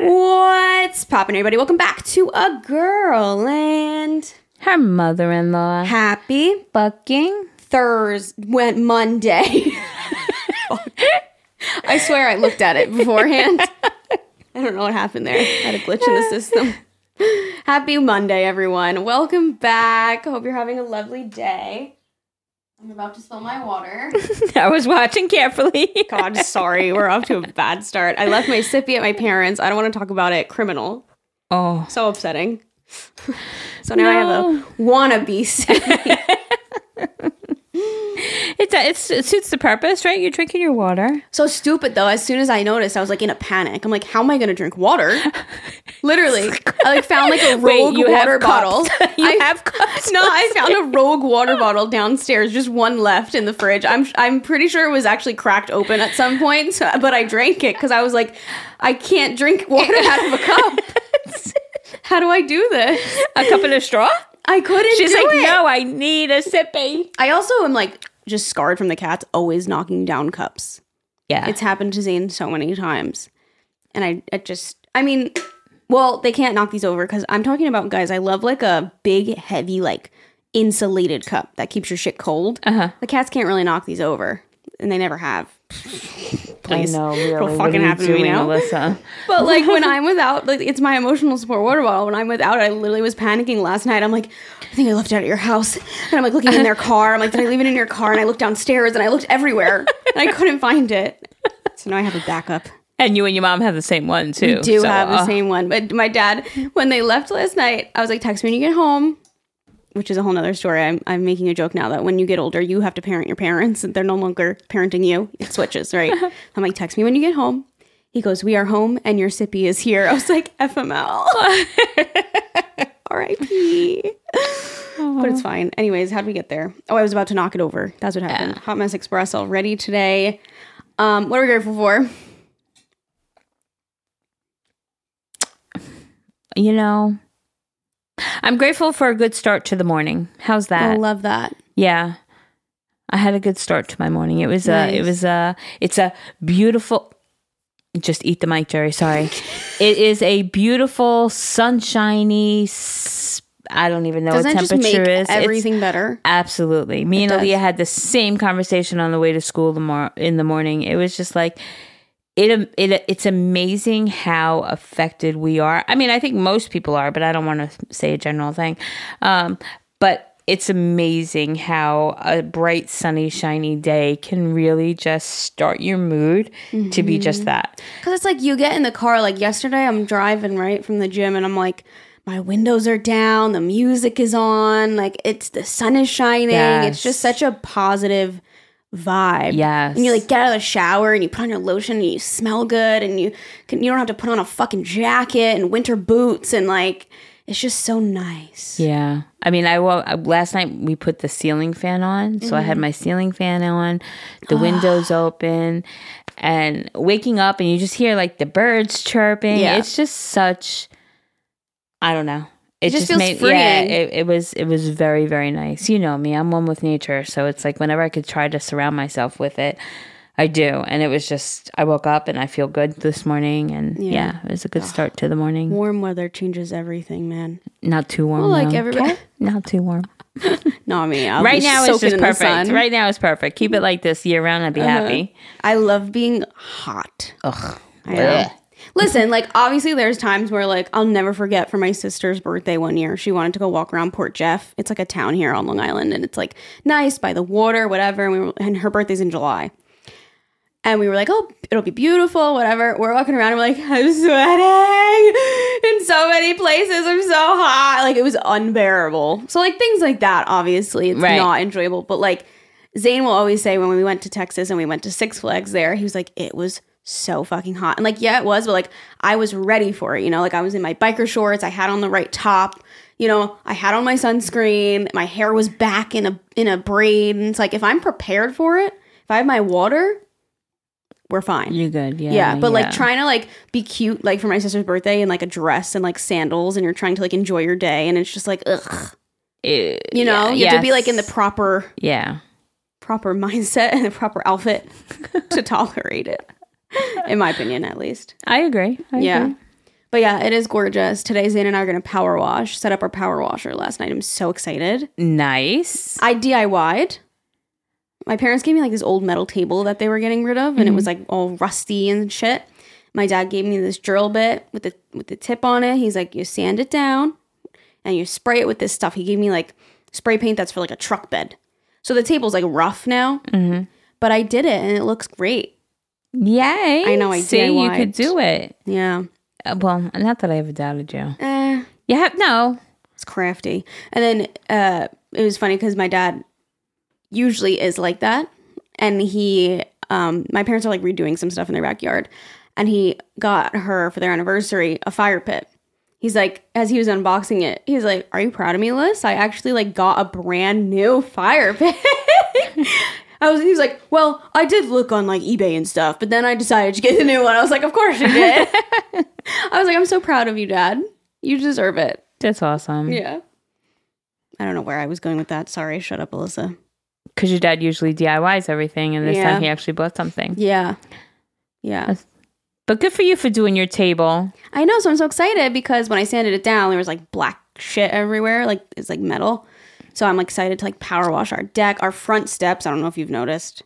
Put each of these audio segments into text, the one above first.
What's poppin', everybody? Welcome back to A Girl and Her mother in law. happy Fucking. Thursday, went Monday. I swear I looked at it beforehand. I don't know what happened there. I had a glitch in the system. Happy Monday, everyone. Welcome back. Hope you're having a lovely day. I'm about to spill my water. I was watching carefully. God, sorry. We're off to a bad start. I left my sippy at my parents'. I don't want to talk about it. Criminal. Oh. So upsetting. so now I have a wannabe sippy. It's, it's, it suits the purpose, right? You're drinking your water. So stupid though. As soon as I noticed, I was like in a panic. I'm like, how am I gonna drink water? Literally, I like found like a Wait, rogue have water bottle. You I have cups No, I found a rogue water bottle downstairs. Just one left in the fridge. I'm I'm pretty sure it was actually cracked open at some point. So, but I drank it because I was like, I can't drink water out of a cup. how do I do this? A cup and a straw? I couldn't. She's like, it. no, I need a sippy. I also am like just scarred from the cats always knocking down cups. Yeah. It's happened to Zane so many times. And I, I just, I mean, well, they can't knock these over because I'm talking about, guys, I love like a big, heavy, like insulated cup that keeps your shit cold. Uh-huh. The cats can't really knock these over, and they never have. Please. I know, really. It'll fucking happen to me now. Melissa. But like when I'm without, like it's my emotional support water bottle. When I'm without, I literally was panicking last night. I'm like, I think I left it at your house, and I'm like looking in their car. I'm like, did I leave it in your car? And I looked downstairs, and I looked everywhere, and I couldn't find it. So now I have a backup. And you and your mom have the same one, too. We do So, have the uh, same one. But my dad, when they left last night, I was like, text me when you get home. Which is a whole nother story. I'm, I'm making a joke now that when you get older, you have to parent your parents and they're no longer parenting you. It switches, right? I'm like, text me when you get home. He goes, We are home and your sippy is here. I was like, FML. R.I.P. But it's fine. Anyways, how'd we get there? Oh, I was about to knock it over. That's what happened. Hot Mess Espresso ready today. Um, what are we grateful for? You know, I'm grateful for a good start to the morning. How's that? I love that. Yeah. I had a good start to my morning. It was a it was a it's a beautiful just eat the mic, Jerry. Sorry. it is a beautiful, sunshiny I don't even know Doesn't it what temperature is. It's- everything better? Absolutely. Me and does. Aaliyah had the same conversation on the way to school the mor- in the morning. It was just like it, it it's amazing how affected we are. I mean, I think most people are, but I don't want to say a general thing. Um, but it's amazing how a bright, sunny, shiny day can really just start your mood to be just that. Because it's like you get in the car, like yesterday, I'm driving right from the gym and I'm like, my windows are down, the music is on, like it's the sun is shining. It's just such a positive vibe. Yes. And you like get out of the shower and you put on your lotion and you smell good and you can, you don't have to put on a fucking jacket and winter boots and like it's just so nice. Yeah. I mean, I uh, last night we put the ceiling fan on, so I Mm-hmm. had my ceiling fan on, the windows open, and waking up and you just hear like the birds chirping. Yeah. It's just such I don't know. It, just just, feels made yeah, it, it was it was very very nice. You know me, I'm one with nature, so it's like whenever I could try to surround myself with it, I do. And it was just I woke up and I feel good this morning, and Yeah. yeah, it was a good start to the morning. Warm weather changes everything, man. Not too warm. Well, like though. everybody- Not too warm. No, me. I'll right now it's just perfect. Right now it's perfect. Keep it like this year round. I'd be uh-huh. happy. I love being hot. Ugh. I uh, know. Listen, like obviously there's times where like I'll never forget for my sister's birthday one year. She wanted to go walk around Port Jeff. It's like a town here on Long Island and it's like nice by the water, whatever. And we were, and her birthday's in July. And we were like, oh, it'll be beautiful, whatever. We're walking around and we're like, I'm sweating in so many places. I'm so hot. Like it was unbearable. So like things like that, obviously, it's Right. not enjoyable. But like Zane will always say when we went to Texas and we went to Six Flags there, he was like, it was so fucking hot. And like, yeah, it was, but like I was ready for it, you know, like I was in my biker shorts, I had on the right top, you know, I had on my sunscreen, my hair was back in a in a braid. And it's like if I'm prepared for it, if I have my water, we're fine. You're good. Yeah. Yeah, but like trying to like be cute, like for my sister's birthday in like a dress and like sandals, and you're trying to like enjoy your day, and it's just like, ugh, Eh, you know, yeah, you have to be like in the proper Yeah. proper mindset and the proper outfit to tolerate it. In my opinion, at least. I agree. I Yeah. agree. But yeah, it is gorgeous. Today, Zane and I are going to power wash, set up our power washer last night. I'm so excited. Nice. I DIY'd. My parents gave me like this old metal table that they were getting rid of, and it was mm-hmm. like all rusty and shit. My dad gave me this drill bit with the with the tip on it. He's like, you sand it down, and you spray it with this stuff. He gave me like spray paint that's for like a truck bed. So the table's like rough now, mm-hmm. but I did it, and it looks great. Yay. I know, I See, you could do it. Yeah, Uh, well, not that I ever doubted you. eh, You have no. it's crafty. And then uh, it was funny because my dad usually is like that, and he, um, my parents are like redoing some stuff in their backyard, and he got her for their anniversary a fire pit. He's like, as he was unboxing it, he's like, "Are you proud of me, Liz? I actually like got a brand new fire pit." I was, he was like, "Well, I did look on like eBay and stuff, but then I decided to get the new one." I was like, "Of course you did." I was like, "I'm so proud of you, Dad. You deserve it." That's awesome. Yeah. I don't know where I was going with that. Sorry. Shut up, Alyssa. Because your dad usually DIYs everything, and this Yeah. time he actually bought something. Yeah. Yeah. But good for you for doing your table. I know. So I'm so excited because when I sanded it down, there was like black shit everywhere. Like it's like metal. So I'm excited to like power wash our deck, our front steps. I don't know if you've noticed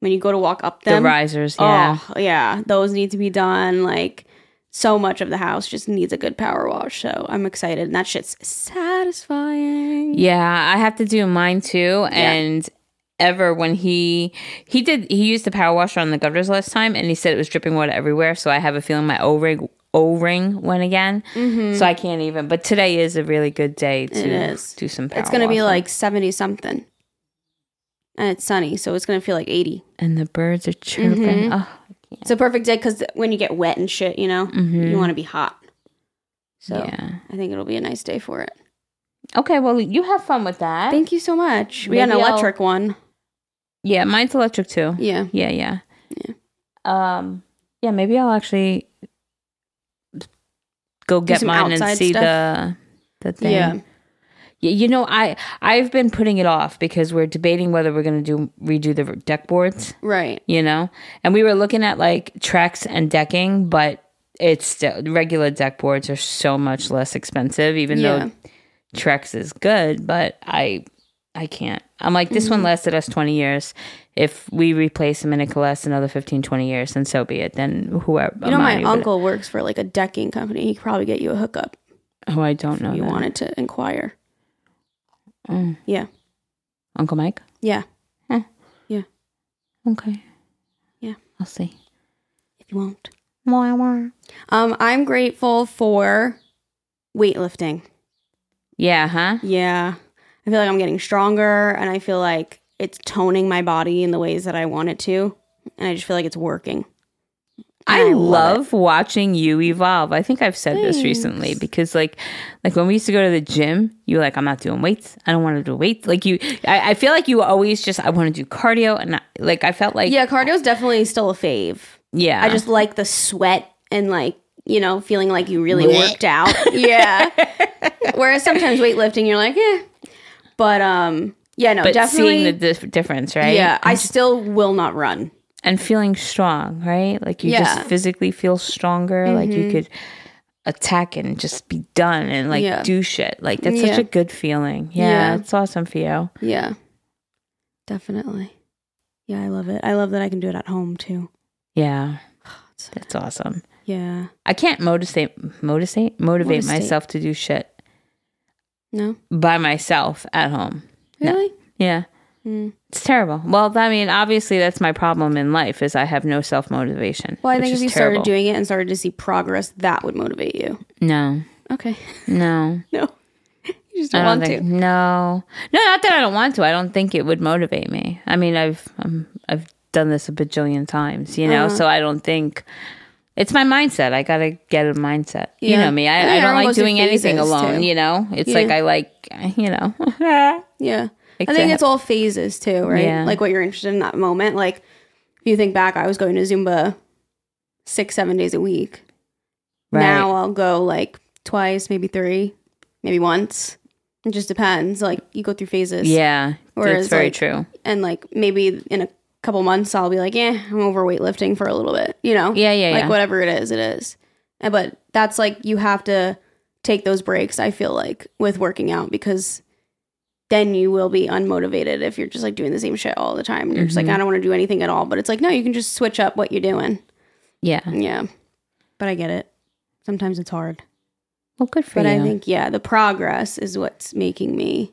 when you go to walk up them. the risers, yeah. Oh, yeah. Those need to be done. Like so much of the house just needs a good power wash. So I'm excited. And that shit's satisfying. Yeah, I have to do mine too. And ever when he he did he used the power washer on the gutters last time, and he said it was dripping water everywhere. So I have a feeling my O ring O ring went again. So I can't even. But today is a really good day to Mm-hmm. Do some power. It's going to be like 70 something. And it's sunny. So it's going to feel like 80. and the birds are chirping. Mhm. Oh, It's a perfect day because when you get wet and shit, you know, you want to be hot. So yeah. I think it'll be a nice day for it. Okay, well you have fun with that. Thank you so much. We got an Maybe I'll- electric one. yeah, mine's electric too. Yeah. Yeah, yeah. Yeah. Um yeah, maybe I'll actually go get mine and see stuff? the the thing. Yeah. Yeah, you know, I I've been putting it off because we're debating whether we're going to do redo the deck boards, Right. you know. And we were looking at like Trex and decking, but it's still regular deck boards are so much less expensive even Yeah. though Trex is good, but I I can't. I'm like this Mm-hmm. one lasted us 20 years. If we replace them and it could last another 15 20 years, then so be it. Then whoever You know, my uncle works for like a decking company. He could probably get you a hookup Oh, I don't know. you that. wanted to inquire. Mm. Yeah. Uncle Mike? Yeah. Yeah. Okay. Yeah. I'll see. If you won't. Um, I'm grateful for weightlifting. Yeah, huh? Yeah. I feel like I'm getting stronger and I feel like it's toning my body in the ways that I want it to. And I just feel like it's working. I, And love, watching you evolve. I think I've said this recently because like like when we used to go to the gym, you were like, I'm not doing weights. I don't want to do weights. Like you I, I feel like you always just I want to do cardio and I, like I felt like Yeah, cardio's definitely still a fave. yeah. I just like the sweat and like, you know, feeling like you really worked out. yeah. Whereas sometimes weightlifting, you're like, eh. But um, yeah, no, but definitely. seeing the dif- difference, right? yeah, I still will not run. and feeling strong, right? Like you Yeah. just physically feel stronger. Like you could attack and just be done and like Yeah. do shit. Like that's such a good feeling. Yeah, Yeah. it's awesome for you. Yeah, definitely. Yeah, I love it. I love that I can do it at home too. Yeah, that's awesome. Yeah. I can't motivate motivate Motivate. myself to do shit No? by myself at home. No. Really? Yeah. Mm. It's terrible. Well, I mean, obviously that's my problem in life is I have no self motivation. Well, I think if you started doing it and started to see progress, that would motivate you. no, Okay. no, No. You just don't don't want think to. no, no, not that I don't want to. I don't think it would motivate me. I mean, I've um, I've done this a bajillion times, you know, Uh-huh. so I don't think. It's my mindset. I gotta get a mindset. You know me. I I, don't like doing anything alone. too. You know, it's Yeah. like I like, you know. Yeah. Like I think it's all phases too, right? Yeah. Like what you're interested in that moment. Like if you think back, I was going to Zumba six, seven days a week. Right. Now I'll go like twice, maybe three, maybe once. It just depends. Like you go through phases. Yeah, Whereas, that's very like, true. And like maybe in a couple months I'll be like, yeah, I'm over weightlifting for a little bit. You know? Yeah, yeah, Like yeah. whatever it is, it is. And- But that's like you have to take those breaks, I feel like, with working out because then you will be unmotivated if you're just like doing the same shit all the time. You're just like, mm-hmm. I don't want to do anything at all. But it's like, no, you can just switch up what you're doing. Yeah. Yeah. But I get it. Sometimes it's hard. Well, good for you. But you. I think, yeah, the progress is what's making me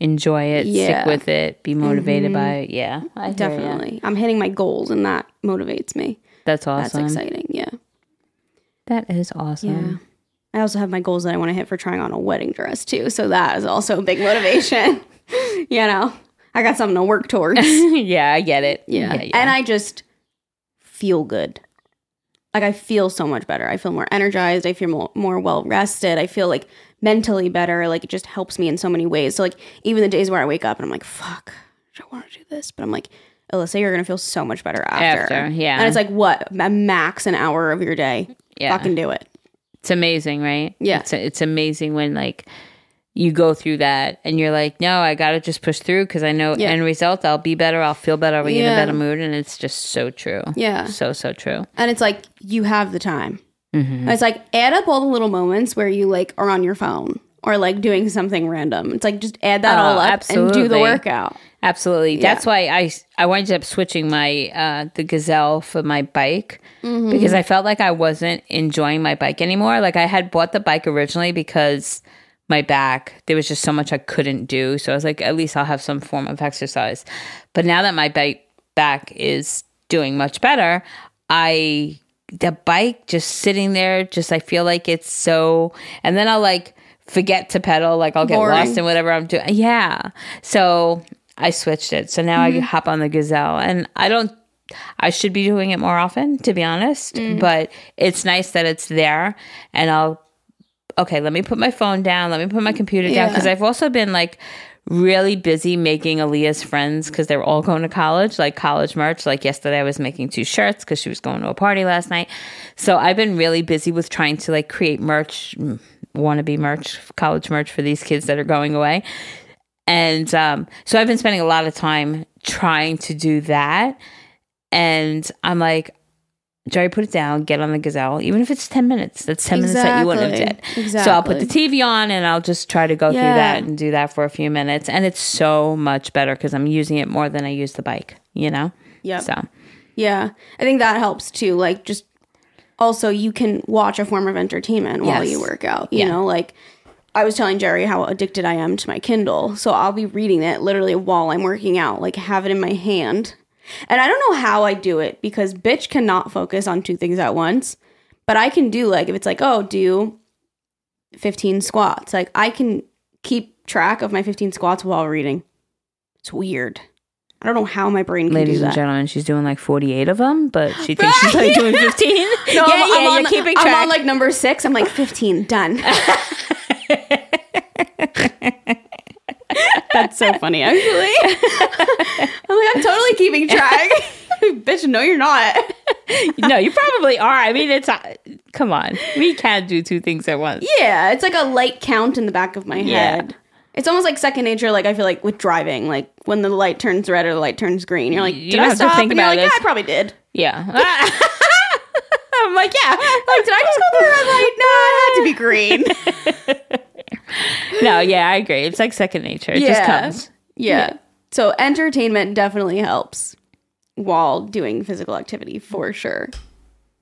Enjoy it. Yeah. Stick with it. Be motivated Mhm. by it. Yeah. I definitely. I'm hitting my goals and that motivates me. That's awesome. That's exciting. Yeah. That is awesome. Yeah. I also have my goals that I want to hit for trying on a wedding dress too. So that is also a big motivation. you know, I got something to work towards. yeah, I get it. Yeah. yeah. And I just feel good. Like I feel so much better. I feel more energized. I feel more, more well rested. I feel like mentally better. Like it just helps me in so many ways. So like even the days where I wake up and I'm like, fuck, I want to do this. But I'm like, Alyssa, you're going to feel so much better after. After, yeah. And it's like, what? A max an hour of your day. Yeah. Fucking do it. it's amazing, right? Yeah. It's it's amazing when like you go through that and you're like, no, I got to just push through because I know Yeah. end result, I'll be better, I'll feel better, I'll be in a better mood, and it's just so true. Yeah. So so true. And it's like, you have the time. Mm-hmm. It's like, add up all the little moments where you like are on your phone or like doing something random. It's like, just add that Oh, all up and do the workout. Absolutely. Yeah. That's why I I wound up switching my uh the Gazelle for my bike Mm-hmm. because I felt like I wasn't enjoying my bike anymore. Like I had bought the bike originally because my back there was just so much I couldn't do. So I was like at least I'll have some form of exercise. But now that my bike back is doing much better, I the bike just sitting there just I feel like it's so and then I'll like forget to pedal like I'll get Boring. lost in whatever I'm doing. Yeah. So I switched it. So now I mm-hmm. hop on the Gazelle and I don't I should be doing it more often to be honest, mm-hmm. but it's nice that it's there and I'll okay, let me put my phone down, let me put my computer down because I've also been like really busy making Aaliyah's friends because they're all going to college, like college merch. Like yesterday, I was making two shirts because she was going to a party last night. So I've been really busy with trying to like create merch, wannabe merch, college merch for these kids that are going away. And um, so I've been spending a lot of time trying to do that. And I'm like, Jerry, put it down, get on the gazelle, even if it's 10 minutes. That's 10 minutes that you wouldn't have Exactly. So I'll put the TV on and I'll just try to go through that and do that for a few minutes. And it's so much better because I'm using it more than I use the bike, you know? Yeah. So, Yeah. I think that helps too. Like just also you can watch a form of entertainment while Yes. you work out. You Yeah. know, like I was telling Jerry how addicted I am to my Kindle. So I'll be reading it literally while I'm working out, like have it in my hand. And I don't know how I do it because bitch cannot focus on two things at once. But I can do like if it's like, oh, do 15 squats. Like I can keep track of my 15 squats while reading. It's weird. I don't know how my brain can ladies do and gentlemen, she's doing like 48 of them, but she thinks she's only doing 15. No, yeah, I'm, yeah, I'm you're on, keeping I'm on like number six. I'm like 15, done. That's so funny, actually. I'm like, I'm totally keeping track. Bitch, no, you're not. no, you probably are. I mean, it's, uh, come on. We can't do two things at once. Yeah, it's like a light count in the back of my Yeah. head. It's almost like second nature. Like I feel like with driving, like when the light turns red or the light turns green, you're like, You did don't I have to stop? think and you're like, it. yeah, I probably did. Yeah. I'm like, yeah. Like, did I just go through a red light? No, it had to be green. No, yeah, I agree. It's like second nature. It just Yeah. Yeah. So entertainment definitely helps while doing physical activity for sure.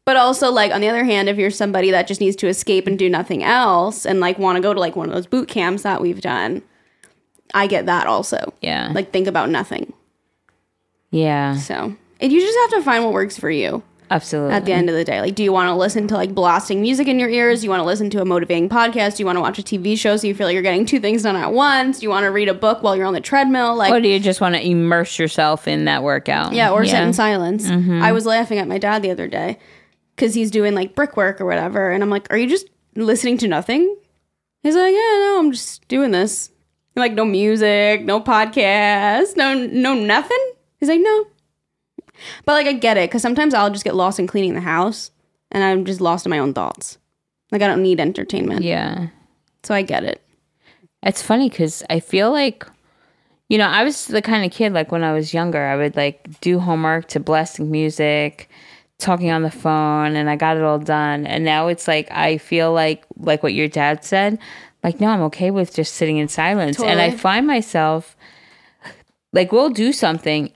But also like on the other hand, if you're somebody that just needs to escape and do nothing else and like want to go to like one of those boot camps that we've done, I get that also. Yeah. Like think about nothing. yeah. So, and you just have to find what works for you Absolutely. at the end of the day. Like do you want to listen to like blasting music in your ears? Do you want to listen to a motivating podcast? Do you want to watch a TV show so you feel like you're getting two things done at once? Do you want to read a book while you're on the treadmill? Like or do you just want to immerse yourself in that workout? Yeah, or sit in silence. Mm-hmm. I was laughing at my dad the other day because he's doing like brickwork or whatever, and I'm like, "Are you just listening to nothing?" He's like, "Yeah, no, I'm just doing this." Like, no music, no podcast, no, no nothing. He's like, "No," but like, I get it because sometimes I'll just get lost in cleaning the house, and I'm just lost in my own thoughts. Like, I don't need entertainment, Yeah. so I get it. It's funny because I feel like, you know, I was the kind of kid like when I was younger, I would like do homework to blasting music talking on the phone and I got it all done. And now it's like I feel like like what your dad said, like no, I'm okay with just sitting in silence. And I find myself like we'll do something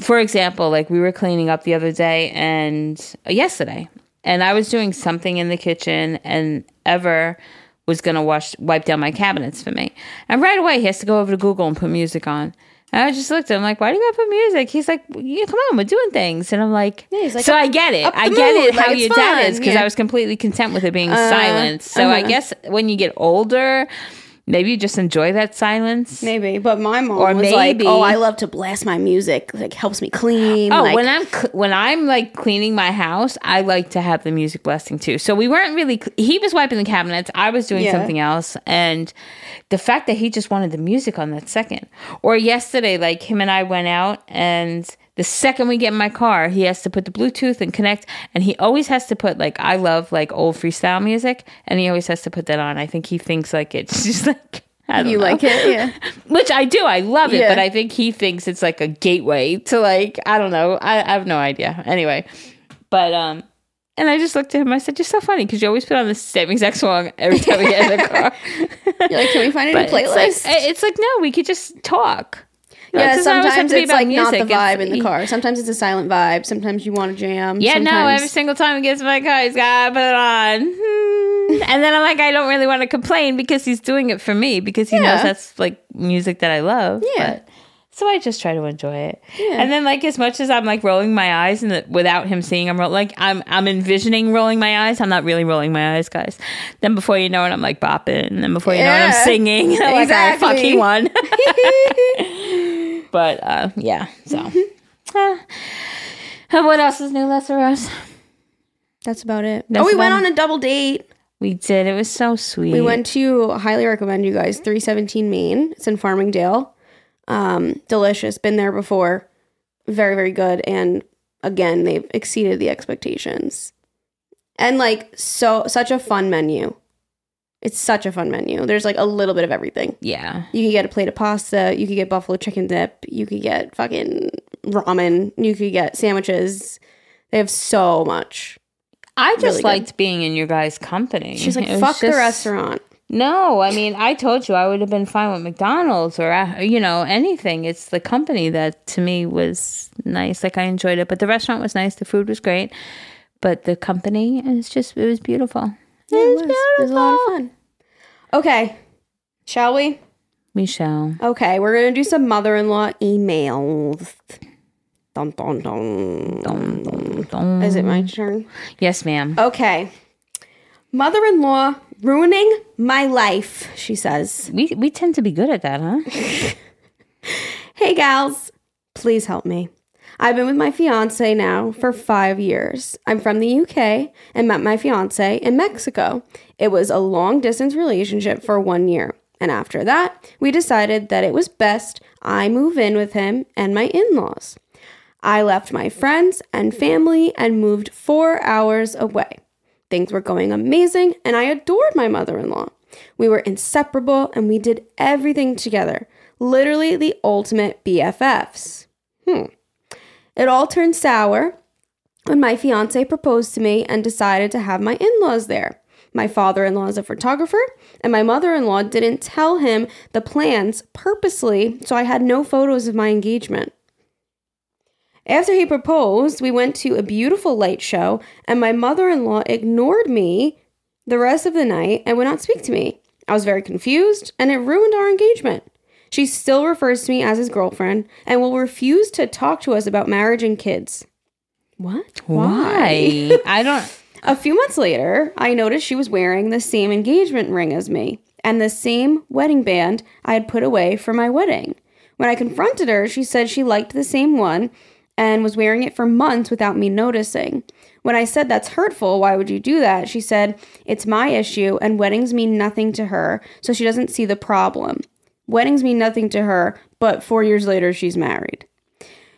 for example, like we were cleaning up the other day and uh, yesterday, and I was doing something in the kitchen, and Ever was gonna wash wipe down my cabinets for me, and right away he has to go over to Google and put music on. And I just looked at him like, "Why do you gotta put music?" He's like, "Yeah, come on, we're doing things," and I'm like, he's like, "So I get it, I get mood, it how like, your dad is because yeah. I was completely content with it being silence. So I uh-huh. guess when you get older, maybe you just enjoy that silence. Maybe, but my mom Or was like, "Oh, I love to blast my music. Like helps me clean." Oh, like, when I'm cl- when I'm like cleaning my house, I like to have the music blasting too. So we weren't really. Cl- he was wiping the cabinets. I was doing Yeah. something else, and the fact that he just wanted the music on that second. Or yesterday, like him and I went out, and the second we get in my car, he has to put the Bluetooth and connect, and he always has to put like I love like old freestyle music, and he always has to put that on. I think he thinks like it's just like. I don't you know. like it, yeah. Which I do. I love it. Yeah. But I think he thinks it's like a gateway to like, I don't know. I, I have no idea. Anyway. But, um, and I just looked at him. I said, You're so funny because you always put on the same exact song every time we get in the car. You're like, can we find a but new it's playlist? like, it's like, no, we could just talk. Yeah, doesn't always have sometimes it's like not the vibe It's- in the car. Sometimes it's a silent vibe. Sometimes you want to jam. Yeah, no, every single time he gets in my car, he's got to put it on. And then I'm like, I don't really want to complain because he's doing it for me because he Yeah. knows that's like music that I love. Yeah. But, so I just try to enjoy it. Yeah. And then like as much as I'm like rolling my eyes and without him seeing I'm roll- like I'm I'm envisioning rolling my eyes. I'm not really rolling my eyes, guys. Then before you know it, I'm like bopping. And then before you know it, I'm singing. Like, right, fuck, he Exactly. won. but uh, yeah, so. Uh, what else is new, Alyssa Rose? That's about it. That's oh, we went on a double date. We did. It was so sweet. We went to highly recommend you guys 317 Main. It's in Farmingdale. Um, delicious. Been there before. Very very good. And again, they've exceeded the expectations. And like so such a fun menu. It's such a fun menu. There's like a little bit of everything. Yeah. You can get a plate of pasta. You could get buffalo chicken dip. You could get fucking ramen. You could get sandwiches. They have so much. I just Really good. liked being in your guys' company. She's like, It fuck the just- restaurant. No, I mean, I told you I would have been fine with McDonald's or, uh, you know, anything. It's the company that to me was nice. Like, I enjoyed it. But the restaurant was nice. The food was great. But the company, it's just, it was beautiful. Yeah, it was. It was a lot of fun. Okay. Shall we? Michelle. Okay, we're gonna do some mother-in-law emails. Dun, dun, dun. Dum, dum, dum. Is it my turn? Yes, ma'am. Okay. Mother-in-law ruining my life, she says. We, we tend to be good at that, huh? Hey gals, please help me. I've been with my fiance now for five years. I'm from the UK and met my fiance in Mexico. It was a long distance relationship for one year. And after that, we decided that it was best I move in with him and my in laws. I left my friends and family and moved four hours away. Things were going amazing, and I adored my mother in law. We were inseparable and we did everything together. Literally the ultimate BFFs. Hmm. It all turned sour when my fiance proposed to me and decided to have my in laws there. My father in law is a photographer, and my mother in law didn't tell him the plans purposely, so I had no photos of my engagement. After he proposed, we went to a beautiful light show, and my mother in law ignored me the rest of the night and would not speak to me. I was very confused, and it ruined our engagement. She still refers to me as his girlfriend and will refuse to talk to us about marriage and kids. What? Why? I don't. A few months later, I noticed she was wearing the same engagement ring as me and the same wedding band I had put away for my wedding. When I confronted her, she said she liked the same one and was wearing it for months without me noticing. When I said that's hurtful, why would you do that? She said it's my issue and weddings mean nothing to her, so she doesn't see the problem. Weddings mean nothing to her, but four years later, she's married.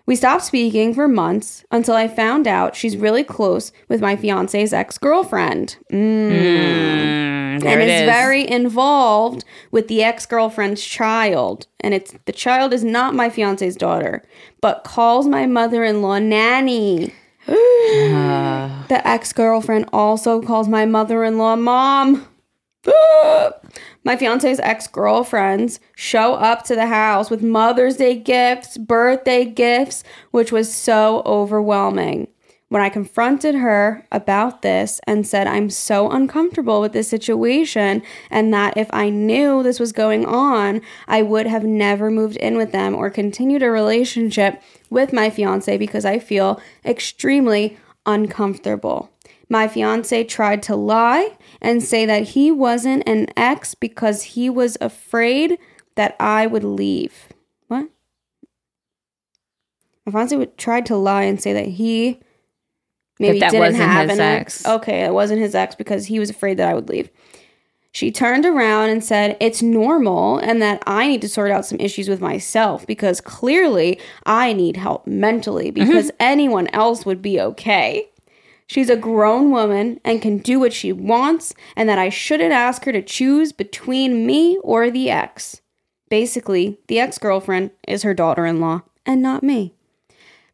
We stopped speaking for months until I found out she's really close with my fiance's ex girlfriend. Mm, there and is is. very involved with the ex girlfriend's child. And it's the child is not my fiance's daughter, but calls my mother in law nanny. the ex girlfriend also calls my mother in law mom. My fiance's ex girlfriends show up to the house with Mother's Day gifts, birthday gifts, which was so overwhelming. When I confronted her about this and said, I'm so uncomfortable with this situation, and that if I knew this was going on, I would have never moved in with them or continued a relationship with my fiance because I feel extremely uncomfortable. My fiance tried to lie and say that he wasn't an ex because he was afraid that I would leave. What? My fiance tried to lie and say that he maybe that didn't have an ex. ex. Okay, it wasn't his ex because he was afraid that I would leave. She turned around and said it's normal and that I need to sort out some issues with myself because clearly I need help mentally mm-hmm. because anyone else would be okay. She's a grown woman and can do what she wants, and that I shouldn't ask her to choose between me or the ex. Basically, the ex girlfriend is her daughter in law and not me.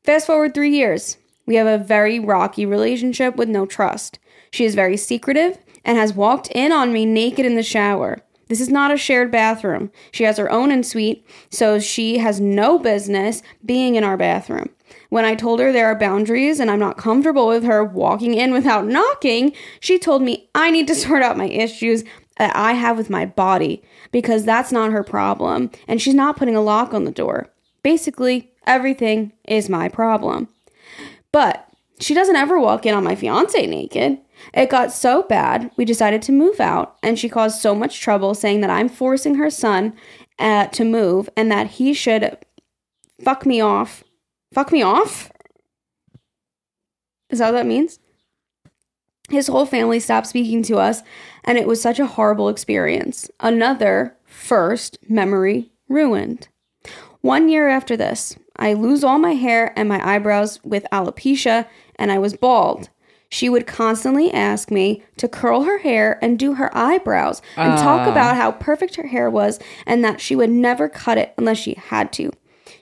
Fast forward three years. We have a very rocky relationship with no trust. She is very secretive and has walked in on me naked in the shower. This is not a shared bathroom. She has her own ensuite, so she has no business being in our bathroom. When I told her there are boundaries and I'm not comfortable with her walking in without knocking, she told me I need to sort out my issues that I have with my body because that's not her problem and she's not putting a lock on the door. Basically, everything is my problem. But she doesn't ever walk in on my fiance naked. It got so bad, we decided to move out, and she caused so much trouble saying that I'm forcing her son uh, to move and that he should fuck me off. Fuck me off? Is that what that means? His whole family stopped speaking to us, and it was such a horrible experience. Another first memory ruined. One year after this, I lose all my hair and my eyebrows with alopecia, and I was bald. She would constantly ask me to curl her hair and do her eyebrows and talk ah. about how perfect her hair was and that she would never cut it unless she had to.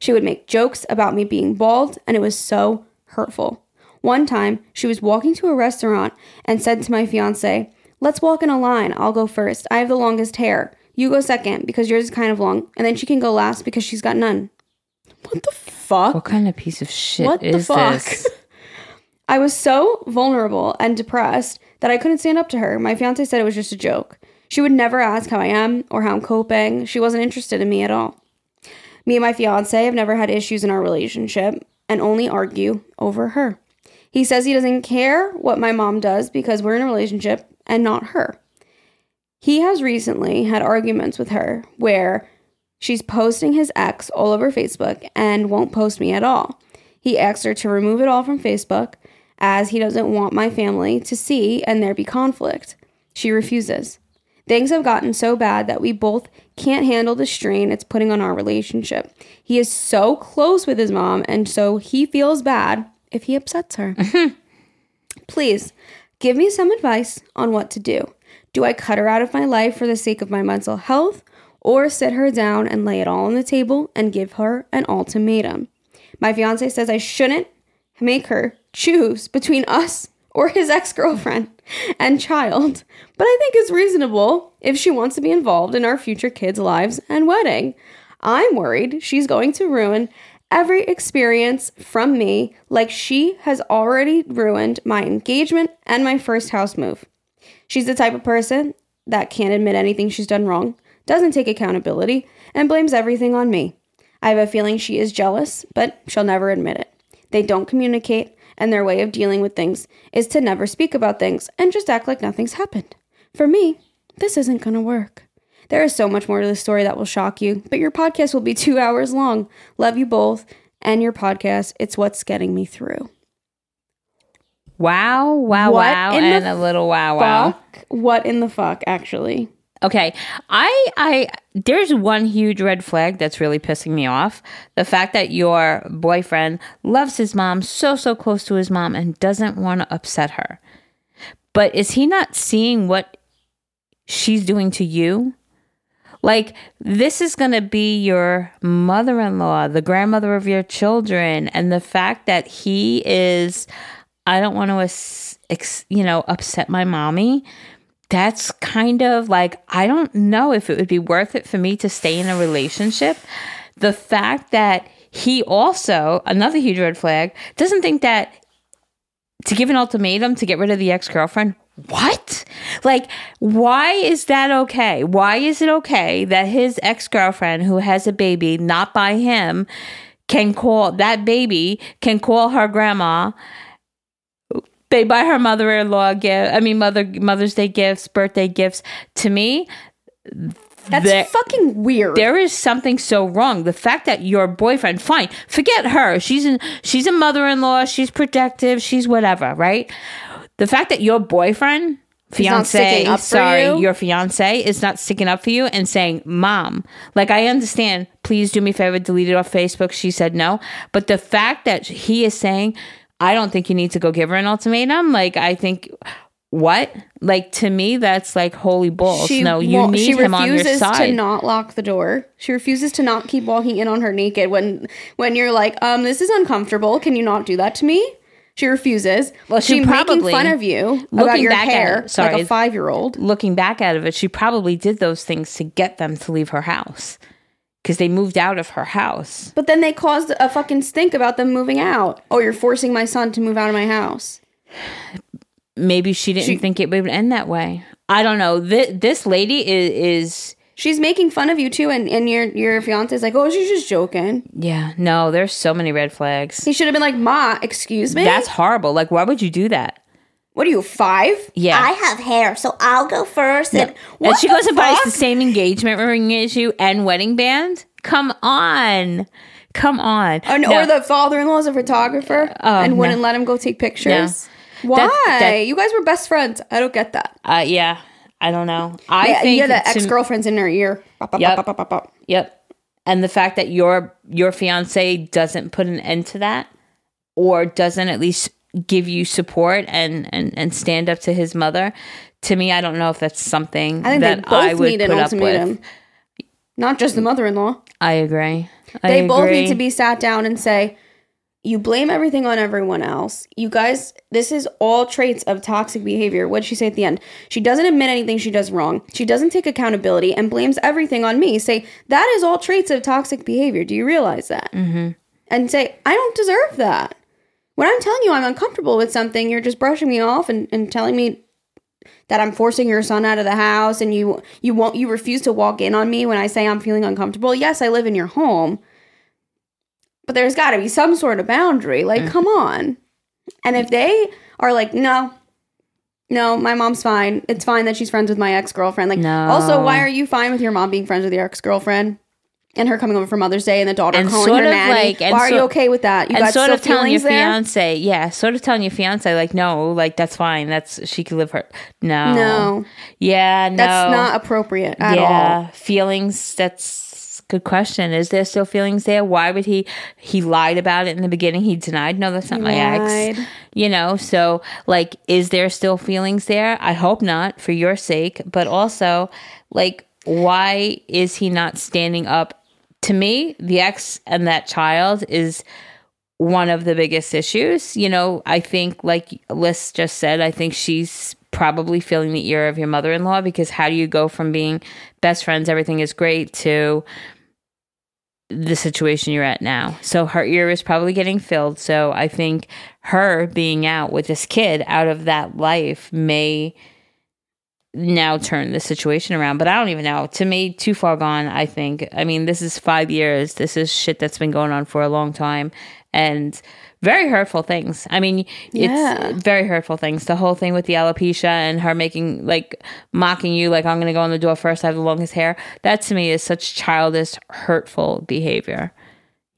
She would make jokes about me being bald, and it was so hurtful. One time, she was walking to a restaurant and said to my fiance, Let's walk in a line. I'll go first. I have the longest hair. You go second because yours is kind of long, and then she can go last because she's got none. What the fuck? What kind of piece of shit What the is fuck? this? I was so vulnerable and depressed that I couldn't stand up to her. My fiance said it was just a joke. She would never ask how I am or how I'm coping. She wasn't interested in me at all. Me and my fiance have never had issues in our relationship and only argue over her. He says he doesn't care what my mom does because we're in a relationship and not her. He has recently had arguments with her where she's posting his ex all over Facebook and won't post me at all. He asked her to remove it all from Facebook as he doesn't want my family to see and there be conflict. She refuses. Things have gotten so bad that we both can't handle the strain it's putting on our relationship. He is so close with his mom, and so he feels bad if he upsets her. Please give me some advice on what to do. Do I cut her out of my life for the sake of my mental health, or sit her down and lay it all on the table and give her an ultimatum? My fiance says I shouldn't make her choose between us or his ex girlfriend and child, but I think it's reasonable if she wants to be involved in our future kids' lives and wedding. I'm worried she's going to ruin every experience from me like she has already ruined my engagement and my first house move. She's the type of person that can't admit anything she's done wrong, doesn't take accountability, and blames everything on me. I have a feeling she is jealous, but she'll never admit it. They don't communicate, and their way of dealing with things is to never speak about things and just act like nothing's happened. For me, this isn't gonna work. There is so much more to the story that will shock you, but your podcast will be two hours long. Love you both and your podcast. It's what's getting me through. Wow, wow, What wow, and a little wow, wow. Fuck. What in the fuck, actually? Okay, I, I, there's one huge red flag that's really pissing me off. The fact that your boyfriend loves his mom so, so close to his mom and doesn't want to upset her. But is he not seeing what she's doing to you? Like, this is going to be your mother in law, the grandmother of your children. And the fact that he is I don't want to, you know, upset my mommy. That's kind of like, I don't know if it would be worth it for me to stay in a relationship. The fact that he also, another huge red flag, doesn't think that to give an ultimatum to get rid of the ex girlfriend, what? Like, why is that okay? Why is it okay that his ex girlfriend, who has a baby not by him, can call that baby, can call her grandma? They buy her mother-in-law gift. I mean, mother Mother's Day gifts, birthday gifts. To me, that's there, fucking weird. There is something so wrong. The fact that your boyfriend, fine, forget her. She's in, she's a mother-in-law. She's protective. She's whatever, right? The fact that your boyfriend, fiance, sorry, you. your fiance is not sticking up for you and saying, "Mom, like I understand. Please do me a favor, delete it off Facebook." She said no, but the fact that he is saying, "I don't think you need to go give her an ultimatum," like I think what? Like to me, that's like holy balls. She no, you need she him on your side. She refuses to not lock the door. She refuses to not keep walking in on her naked when when you're like, um, this is uncomfortable. Can you not do that to me? She refuses. Well, she probably making fun of you about your hair, sorry, like a five year old. Looking back at of it, she probably did those things to get them to leave her house because they moved out of her house. But then they caused a fucking stink about them moving out. Oh, you're forcing my son to move out of my house maybe she didn't she, think it would end that way. I don't know. This, this lady is is she's making fun of you too, and, and your your fiance is like, oh, she's just joking. Yeah, no, there's so many red flags. He should have been like, Ma, excuse me. That's horrible. Like, why would you do that? What are you five? Yeah, I have hair, so I'll go first. And, and she goes and buys the same engagement ring as you and wedding band. Come on. Come on. Or, no. or the father in law is a photographer uh, and wouldn't no. let him go take pictures. Why? That, that, you guys were best friends. I don't get that. Uh, yeah, I don't know. I yeah, think yeah, the ex girlfriend's in her ear. Yep. yep. And the fact that your your fiance doesn't put an end to that, or doesn't at least give you support and and and stand up to his mother, to me, I don't know if that's something I think that they both I would need an ultimatum. Not just the mother-in-law. I agree. I they agree. both need to be sat down and say, you blame everything on everyone else. You guys, this is all traits of toxic behavior. What'd she say at the end? She doesn't admit anything she does wrong. She doesn't take accountability and blames everything on me. Say, that is all traits of toxic behavior. Do you realize that? Mm-hmm. And say, I don't deserve that. When I'm telling you I'm uncomfortable with something, you're just brushing me off and, and telling me that I'm forcing your son out of the house and you you won't you refuse to walk in on me when I say I'm feeling uncomfortable. Yes, I live in your home but there's got to be some sort of boundary. Like, mm. come on. And if they are like, no, no, my mom's fine. It's fine that she's friends with my ex girlfriend. Like, no. also, why are you fine with your mom being friends with your ex girlfriend? And her coming over for Mother's Day and the daughter and calling her nanny. Like, why are you okay with that? You and got sort of telling your fiance, yeah, sort of telling your fiance, like, no, like that's fine. That's she can live her. No, no, yeah, no, that's not appropriate at yeah, all. Feelings. That's Good question. Is there still feelings there? Why would he? He lied about it in the beginning. He denied. No, that's not he my lied. ex. You know. So, like, is there still feelings there? I hope not, for your sake. But also, like, why is he not standing up? To me, the ex and that child is one of the biggest issues. You know, I think, like Liz just said, I think she's probably feeling the ear of your mother in law because how do you go from being best friends, everything is great, to the situation you're at now. So her ear is probably getting filled. So I think her being out with this kid out of that life may now turn the situation around. But I don't even know. To me, too far gone, I think. I mean, this is five years. This is shit that's been going on for a long time. And very hurtful things. I mean, yeah. it's very hurtful things. The whole thing with the alopecia and her making like mocking you, like I'm going to go on the door first. I have the longest hair. That to me is such childish, hurtful behavior.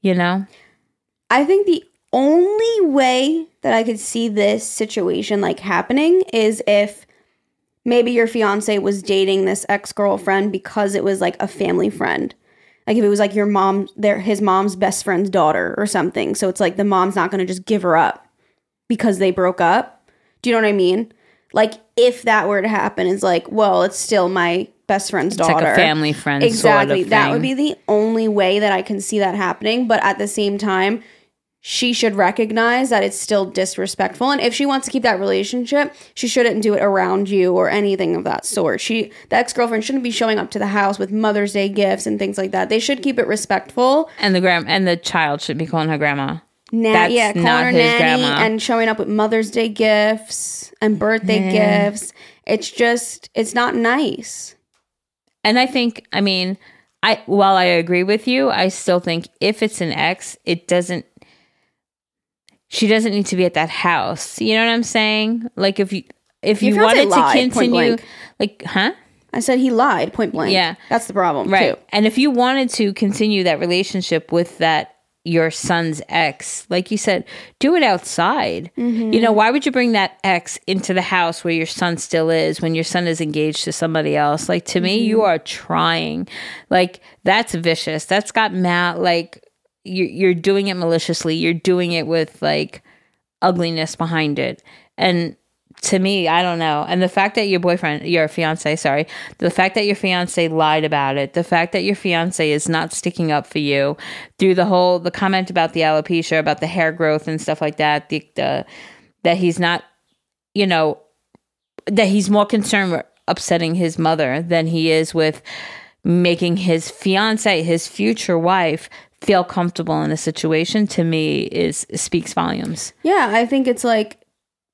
You know. I think the only way that I could see this situation like happening is if maybe your fiance was dating this ex girlfriend because it was like a family friend. Like if it was like your mom their his mom's best friend's daughter or something. So it's like the mom's not going to just give her up because they broke up. Do you know what i mean? Like if that were to happen it's like well it's still my best friend's it's daughter. like family friend exactly sort of that would be the only way that i can see that happening. But at the same time she should recognize that it's still disrespectful and if she wants to keep that relationship she shouldn't do it around you or anything of that sort she the ex-girlfriend shouldn't be showing up to the house with mother's day gifts and things like that they should keep it respectful And the gram and the child should be calling her grandma. Na- That's yeah calling not her his nanny grandma. and showing up with mother's day gifts and birthday gifts it's just it's not nice And I think, I mean, I while I agree with you, I still think if it's an ex, it doesn't. She doesn't need to be at that house. You know what I'm saying? Like if you if you wanted to lied, point continue, like, huh? i said he lied point blank Yeah. that's the problem Right. too And if you wanted to continue that relationship with that your son's ex, like you said, do it outside. Mm-hmm. You know, why would you bring that ex into the house where your son still is when your son is engaged to somebody else? Like to me, you Mm-hmm. are trying. Like that's vicious. That's got mal like you're doing it maliciously. You're doing it with like ugliness behind it. And to me, I don't know. And the fact that your boyfriend, your fiance, sorry, the fact that your fiance lied about it, the fact that your fiance is not sticking up for you through the whole the comment about the alopecia, about the hair growth and stuff like that, the, the that he's not, you know, that he's more concerned with upsetting his mother than he is with making his fiance, his future wife, feel comfortable in a situation to me is speaks volumes. Yeah, I think it's like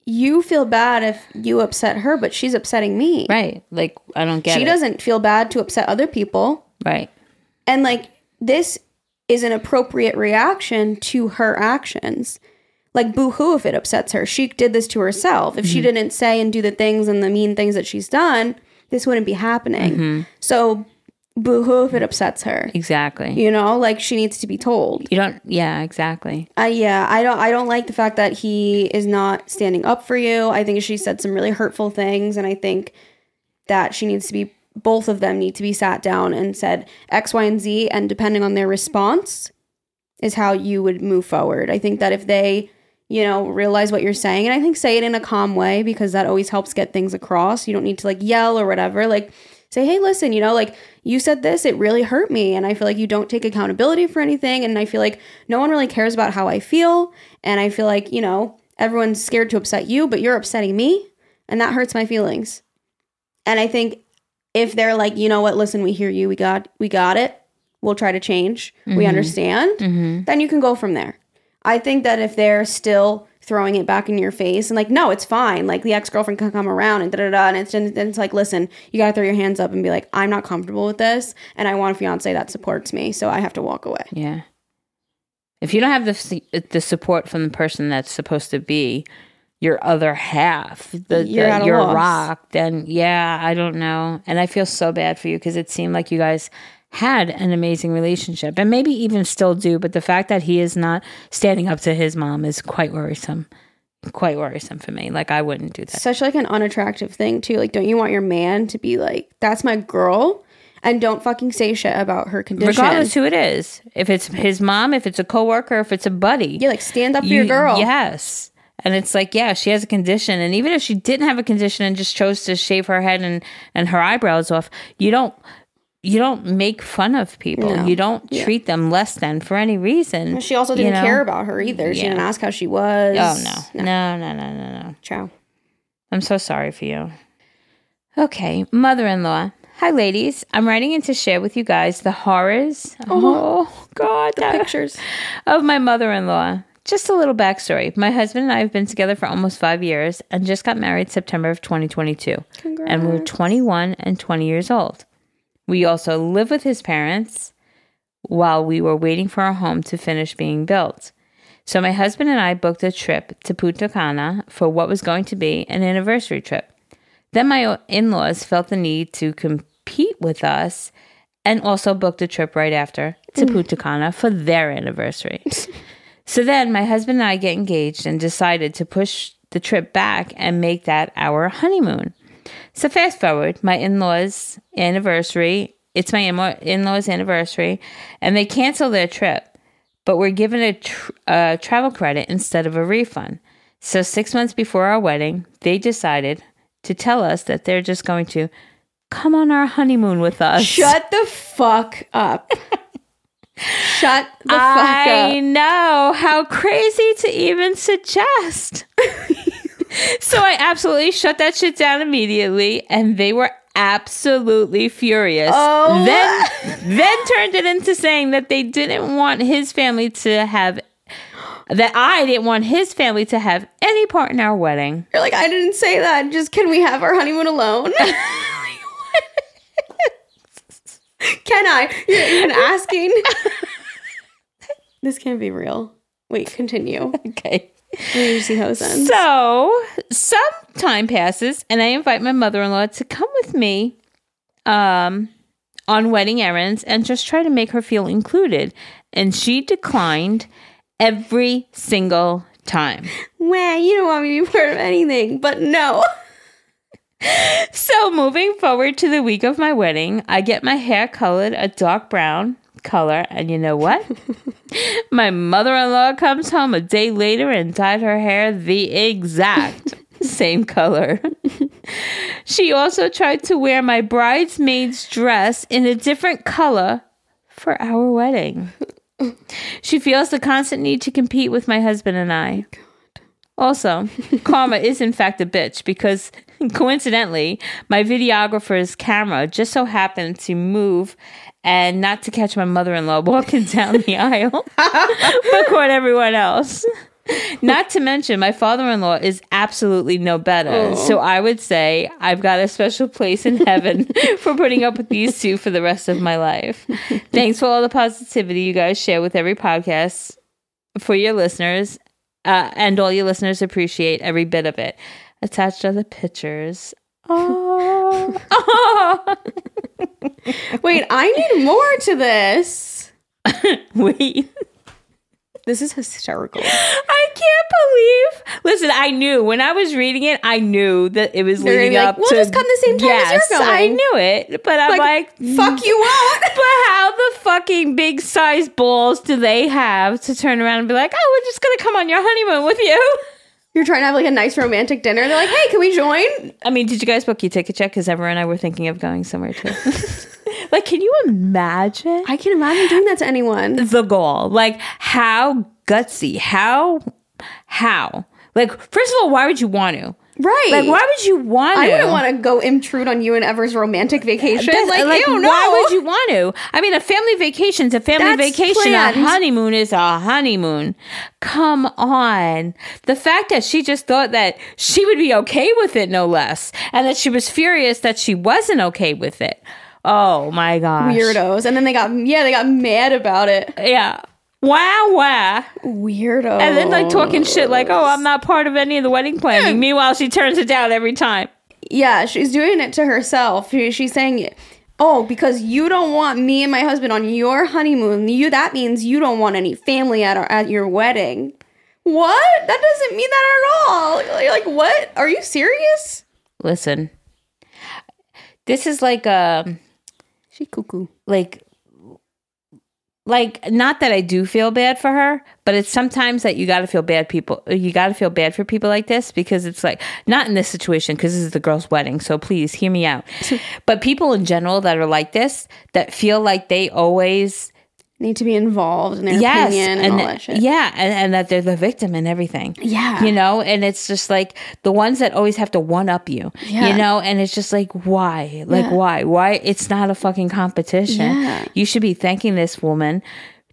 you feel bad if you upset her, but she's upsetting me. Right. Like I don't get She it. doesn't feel bad to upset other people. Right. And like this is an appropriate reaction to her actions. Like boo hoo if it upsets her. She did this to herself. If she mm-hmm. didn't say and do the things and the mean things that she's done, this wouldn't be happening. Mm-hmm. So boo hoo if it upsets her. Exactly. You know, like she needs to be told. You don't yeah, exactly. Uh, yeah, I don't. I don't like the fact that he is not standing up for you. I think she said some really hurtful things, and I think that she needs to be. Both of them need to be sat down and said X, Y, and Z, and depending on their response, is how you would move forward. I think that if they, you know, realize what you're saying, and I think say it in a calm way because that always helps get things across. You don't need to like yell or whatever. Like say, hey, listen, you know, like you said this, it really hurt me. And I feel like you don't take accountability for anything. And I feel like no one really cares about how I feel. And I feel like, you know, everyone's scared to upset you, but you're upsetting me. And that hurts my feelings. And I think if they're like, you know what, listen, we hear you, we got we got it. We'll try to change. We mm-hmm. understand. Mm-hmm. Then you can go from there. I think that if they're still throwing it back in your face and like, no, it's fine. Like the ex girlfriend can come around and da da da. And it's, and it's like, listen, you got to throw your hands up and be like, I'm not comfortable with this. And I want a fiance that supports me. So I have to walk away. Yeah. If you don't have the the support from the person that's supposed to be your other half, the, You're the- your loss. rock, then yeah, I don't know. And I feel so bad for you because it seemed like you guys had an amazing relationship and maybe even still do. But the fact that he is not standing up to his mom is quite worrisome. Quite worrisome for me. Like I wouldn't do that. Such like an unattractive thing too. Like, don't you want your man to be like, that's my girl? And don't fucking say shit about her condition. Regardless who it is, if it's his mom, if it's a coworker, if it's a buddy, yeah, like stand up for You- your girl. Yes. And it's like, yeah, she has a condition. And even if she didn't have a condition and just chose to shave her head and, and her eyebrows off, you don't you don't make fun of people. No. You don't treat them less than for any reason. She also didn't know? care about her either. She Yeah. didn't ask how she was. Oh no. No, no, no, no, no. Ciao. I'm so sorry for you. Okay, mother in law. Hi, ladies. I'm writing in to share with you guys the horrors. Oh, oh God. The pictures. of my mother in law. Just a little backstory. My husband and I have been together for almost five years and just got married September of 2022. Congrats. And we're 21 and 20 years old. We also live with his parents while we were waiting for our home to finish being built. So my husband and I booked a trip to Punta Cana for what was going to be an anniversary trip. Then my in laws felt the need to compete with us and also booked a trip right after to mm. Punta Cana for their anniversary. so then my husband and I get engaged and decided to push the trip back and make that our honeymoon. So fast forward, my in-laws anniversary, it's my in laws anniversary, and they cancel their trip, but we're given a, tr- a travel credit instead of a refund. So six months before our wedding, they decided to tell us that they're just going to come on our honeymoon with us. Shut the fuck up. Shut the I fuck up. I know how crazy to even suggest. so I absolutely shut that shit down immediately, and they were absolutely furious. Oh. Then, then turned it into saying that they didn't want his family to have. That I didn't want his family to have any part in our wedding. You're like, I didn't say that. Just can we have our honeymoon alone? can I? You're even asking. this can't be real. Wait, continue. Okay. See how ends. So some time passes, and I invite my mother in law to come with me um, on wedding errands and just try to make her feel included. And she declined every single time. Wah, you don't want me to be part of anything, but no. So moving forward to the week of my wedding, I get my hair colored a dark brown color, and you know what? my mother-in-law comes home a day later and dyed her hair the exact same color. she also tried to wear my bridesmaid's dress in a different color for our wedding. She feels the constant need to compete with my husband and I. Oh, also, karma is in fact a bitch because coincidentally, my videographer's camera just so happened to move and not to catch my mother in law walking down the aisle, but caught everyone else. Not to mention, my father in law is absolutely no better. So I would say I've got a special place in heaven for putting up with these two for the rest of my life. Thanks for all the positivity you guys share with every podcast for your listeners. Uh, and all your listeners appreciate every bit of it. Attached are the pictures. Oh, oh. Wait, I need more to this. wait. This is hysterical. I can't believe. Listen, I knew when I was reading it, I knew that it was They're leading like, up "We'll to. just come the same time as yes, you're going." I knew it, but I'm like, fuck you won't. But how the fucking big size balls do they have to turn around and be like, "Oh, we're just gonna come on your honeymoon with you"? You're trying to have like a nice romantic dinner. They're like, hey, can we join? I mean, did you guys book your ticket check? Because Ever and I were thinking of going somewhere too. like, can you imagine I can imagine doing that to anyone. the goal? Like, how gutsy? How? How? Like, first of all, why would you want to? Right. Like, why would you want to? I wouldn't want to go intrude on you and Ever's romantic vacation. That's- like, ew, no. why would you want to? I mean, a family vacation's a family That's vacation. planned. A honeymoon is a honeymoon. Come on. The fact that she just thought that she would be okay with it, no less, and that she was furious that she wasn't okay with it. Oh my gosh. Weirdos. And then they got, yeah, they got mad about it. Yeah. Wow, wow. Weirdo. And then like talking shit like, oh, I'm not part of any of the wedding planning. Meanwhile, she turns it down every time. Yeah, she's doing it to herself. She- She's saying, "Oh, because you don't want me and my husband on your honeymoon, you that means you don't want any family at our at your wedding." What? That doesn't mean that at all. You're like, "What? Are you serious?" Listen, this is like um She cuckoo. like like not that I do feel bad for her, but it's sometimes that you got to feel bad people you got to feel bad for people like this because it's like not in this situation because this is the girl's wedding, so please hear me out. but people in general that are like this that feel like they always Need to be involved in their yes opinion and, and all that shit. yeah and, and that they're the victim and everything Yeah. you know and it's just like the ones that always have to one up you Yeah. you know and it's just like why like Yeah. why why it's not a fucking competition Yeah. you should be thanking this woman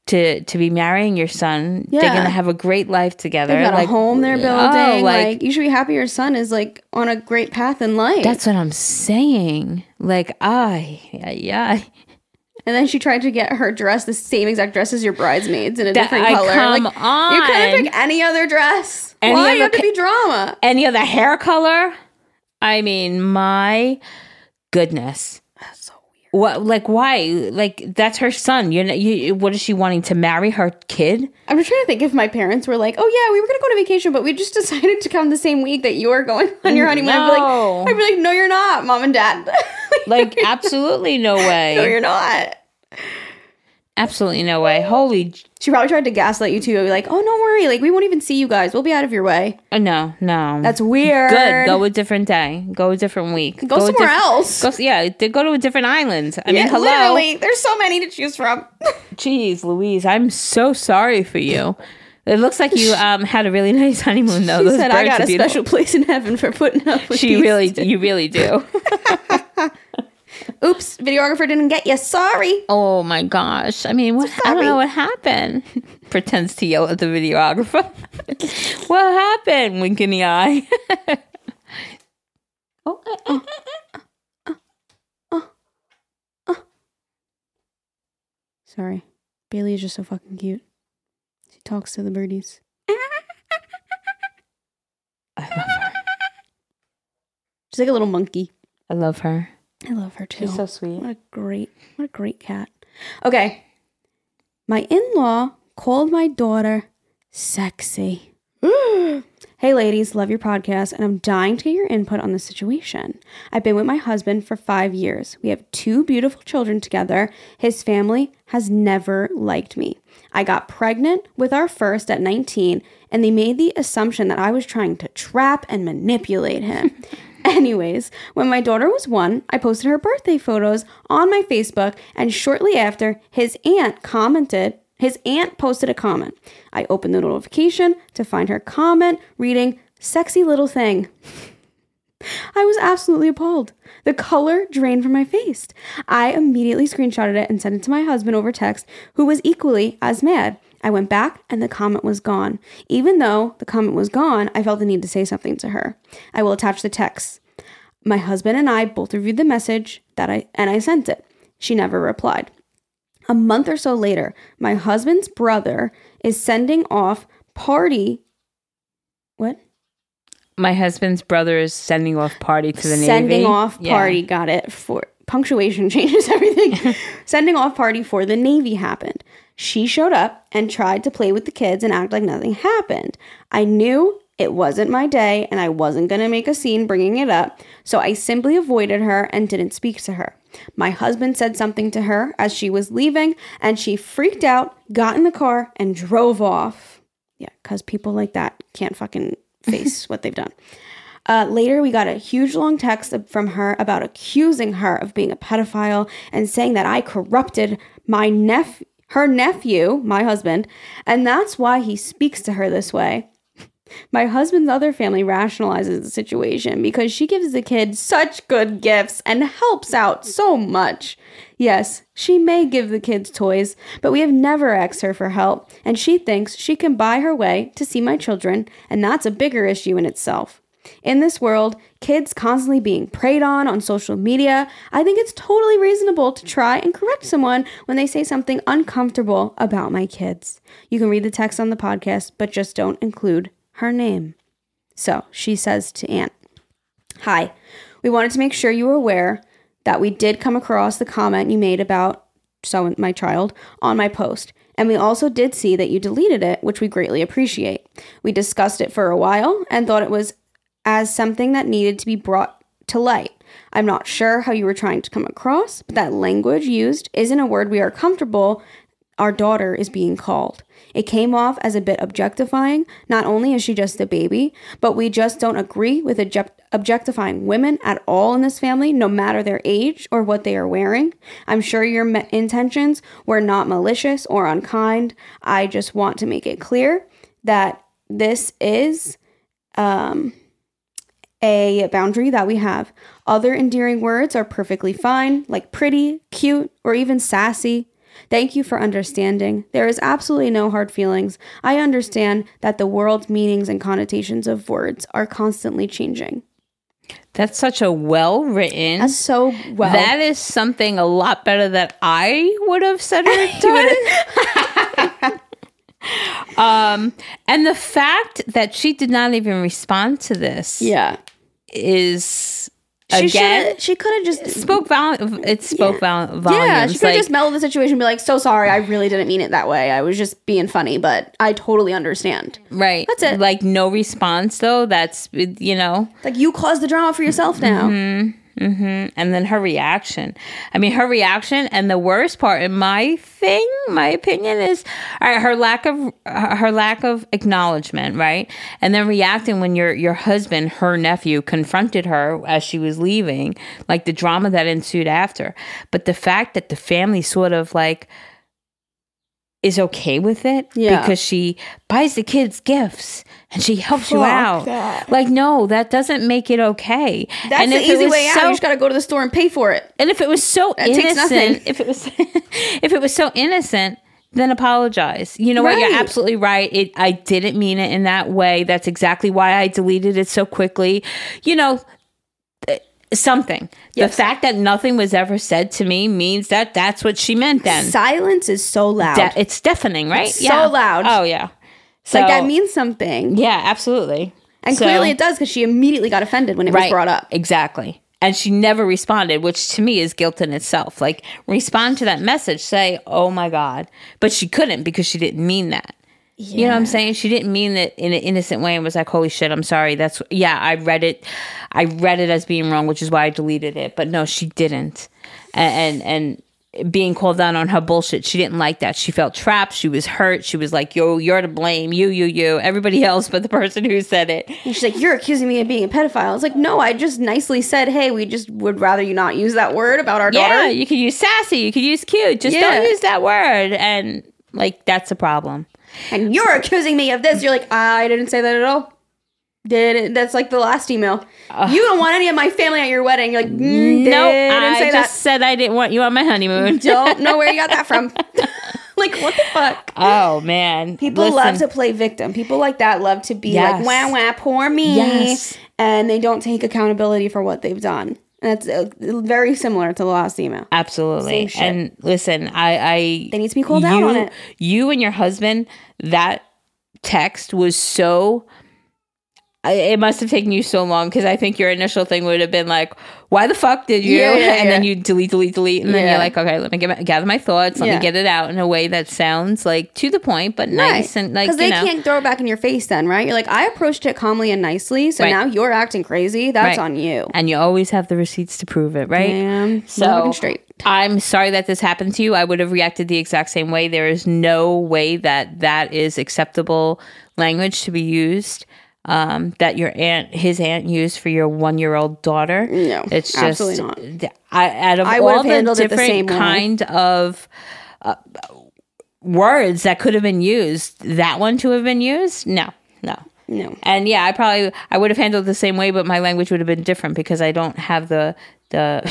to to be marrying your son Yeah. they're gonna have a great life together They've got like a home they're oh, building. like, like, you should be happy your son is like on a great path in life. that's what i'm saying like i yeah yeah and then she tried to get her dress the same exact dress as your bridesmaids in a That- different I color. come like, on. You couldn't pick any other dress. Any Why other you have to be drama? any other hair color i mean my goodness That's so weird. What like why? Like that's her son. You're not, you. What is she wanting to marry her kid? I'm just trying to think if my parents were like, "Oh yeah, we were gonna go on vacation, but we just decided to come the same week that you are going on your honeymoon." I'd be like, "I'd be like, no, you're not, mom and dad. Like absolutely no way no, you're not." Absolutely no way. Holy She probably tried to gaslight you too. Be like, "Oh, don't worry, like we won't even see you guys. We'll be out of your way." uh, no no. That's weird. good. Go a different day. Go a different week. Go a somewhere diff- else. Go, yeah, go to a different island. I Yeah, mean, hello. Literally, there's so many to choose from. Jeez, Louise, I'm so sorry for you. It looks like you um had a really nice honeymoon though. She Those said, "I got a beautiful." special place in heaven for putting up with She these." really, you really do. Oops, videographer didn't get you. Sorry. Oh my gosh! I mean, what, I don't know what happened. Pretends to yell at the videographer. what happened? Wink in the eye. oh, eh, eh, eh. Sorry, Bailey is just so fucking cute. She talks to the birdies. I love her. She's like a little monkey. I love her. I love her too. She's so sweet. What a great, what a great cat. Okay. My in law called my daughter sexy. hey, ladies, love your podcast, and I'm dying to get your input on the situation. I've been with my husband for five years. We have two beautiful children together. His family has never liked me. I got pregnant with our first at 19, and they made the assumption that I was trying to trap and manipulate him. Anyways, when my daughter was one, I posted her birthday photos on my Facebook, and shortly after, his aunt commented. His aunt posted a comment. I opened the notification to find her comment reading, Sexy little thing. I was absolutely appalled. The color drained from my face. I immediately screenshotted it and sent it to my husband over text, who was equally as mad. I went back and the comment was gone. Even though the comment was gone, I felt the need to say something to her. I will attach the text. My husband and I both reviewed the message that I and I sent it. She never replied. A month or so later, my husband's brother is sending off party what? My husband's brother is sending off party to the Navy. sending off Yeah. party got it for punctuation changes everything sending off party for the navy happened she showed up and tried to play with the kids and act like nothing happened. I knew it wasn't my day and i wasn't going to make a scene bringing it up so i simply avoided her and didn't speak to her. My husband said something to her as she was leaving and she freaked out got in the car and drove off. Yeah because people like that can't fucking face what they've done. Uh, later, we got a huge long text from her about accusing her of being a pedophile and saying that I corrupted my nephew, her nephew, my husband, and that's why he speaks to her this way. My husband's other family rationalizes the situation because she gives the kid such good gifts and helps out so much. Yes, she may give the kids toys, but we have never asked her for help, and she thinks she can buy her way to see my children, and that's a bigger issue in itself. In this world, kids constantly being preyed on on social media, I think it's totally reasonable to try and correct someone when they say something uncomfortable about my kids. You can read the text on the podcast, but just don't include her name. So she says to Aunt, Hi, we wanted to make sure you were aware that we did come across the comment you made about so my child on my post. And we also did see that you deleted it, which we greatly appreciate. We discussed it for a while and thought it was as something that needed to be brought to light. I'm not sure how you were trying to come across, but that language used isn't a word we are comfortable our daughter is being called. It came off as a bit objectifying. Not only is she just a baby, but we just don't agree with object- objectifying women at all in this family, no matter their age or what they are wearing. I'm sure your me- intentions were not malicious or unkind. I just want to make it clear that this is um, a boundary that we have. Other endearing words are perfectly fine, like pretty, cute, or even sassy. Thank you for understanding. There is absolutely no hard feelings. I understand that the world's meanings and connotations of words are constantly changing. That's such a well written. That's so well. That is something a lot better that I would have said or done. um, and the fact that she did not even respond to this yeah. is She again she could have just spoke vol- It spoke vol- volumes. Yeah, she could have like, just mellowed the situation and be like, so sorry, I really didn't mean it that way. I was just being funny, but I totally understand. right. That's it. Like no response though. That's you know. Like you caused the drama for yourself now. Mm-hmm. and then her reaction. I mean, her reaction, and the worst part, in my thing, my opinion is her lack of her lack of acknowledgement, right? And then reacting when your your husband, her nephew, confronted her as she was leaving, like the drama that ensued after. But the fact that the family sort of like is okay with it Yeah. because she buys the kids gifts and she helps you out. that. Like, no, that doesn't make it okay. That's and the easy way out. so- You just got to go to the store and pay for it. and if it was so That innocent, nothing. if it was if it was so innocent, then apologize. You know what? You're absolutely right. It I didn't mean it in that way. That's exactly why I deleted it so quickly. You know, something. Yes. The fact that nothing was ever said to me means that that's what she meant then. Silence is so loud. De- it's deafening, right? It's so loud. Oh yeah. So like that means something. yeah, absolutely. And So- clearly it does because she immediately got offended when it was brought up. Exactly. And she never responded, which to me is guilt in itself. Like, respond to that message, say, oh my God. But she couldn't because she didn't mean that. You know what I'm saying? She didn't mean it in an innocent way and was like, holy shit, I'm sorry. That's, yeah, I read it. I read it as being wrong, which is why I deleted it. But no, she didn't. And, and, and, being called out on her bullshit. She didn't like that. She felt trapped. She was hurt. She was like, yo, you're to blame. You, you, you. Everybody else but the person who said it. And she's like, You're accusing me of being a pedophile. It's like, No, I just nicely said, Hey, we just would rather you not use that word about our Yeah, daughter. Yeah, you could use sassy, you could use cute. Just Yeah. don't use that word. And like that's a problem. And you're accusing me of this. You're like, I didn't say that at all. Did it? That's like the last email. you don't want any of my family at your wedding. You're like, mm, No, didn't I say just said I didn't want you on my honeymoon. Don't know where you got that from. like, what the fuck? oh man, People Listen, love to play victim. People like that love to be Yes. like, wah, wah, poor me. Yes. And they don't take accountability for what they've done. And that's uh, very similar to the last email. absolutely. And listen, I, I They need to be out you, on it. You and your husband, that text was so. I- It must have taken you so long because I think your initial thing would have been like, "Why the fuck did you?" Yeah, yeah, and then you delete, delete, delete, and then you're like, "Okay, let me get my, gather my thoughts. Let me get it out in a way that sounds like to the point, but nice and like because they know." can't throw it back in your face then right you're like i approached it calmly and nicely so Right. now you're acting crazy that's Right. on you and you always have the receipts to prove it, right? Damn. So straight. I'm sorry that this happened to you. I would have reacted the exact same way. There is no way that that is acceptable language to be used. Um, that your aunt, his aunt, used for your one-year-old daughter. No, it's just absolutely not. I, out of I would all have the handled the different same way. kind of uh, words that could have been used, that one to have been used, no, no. no And yeah, I probably I would have handled it the same way, but my language would have been different because I don't have the the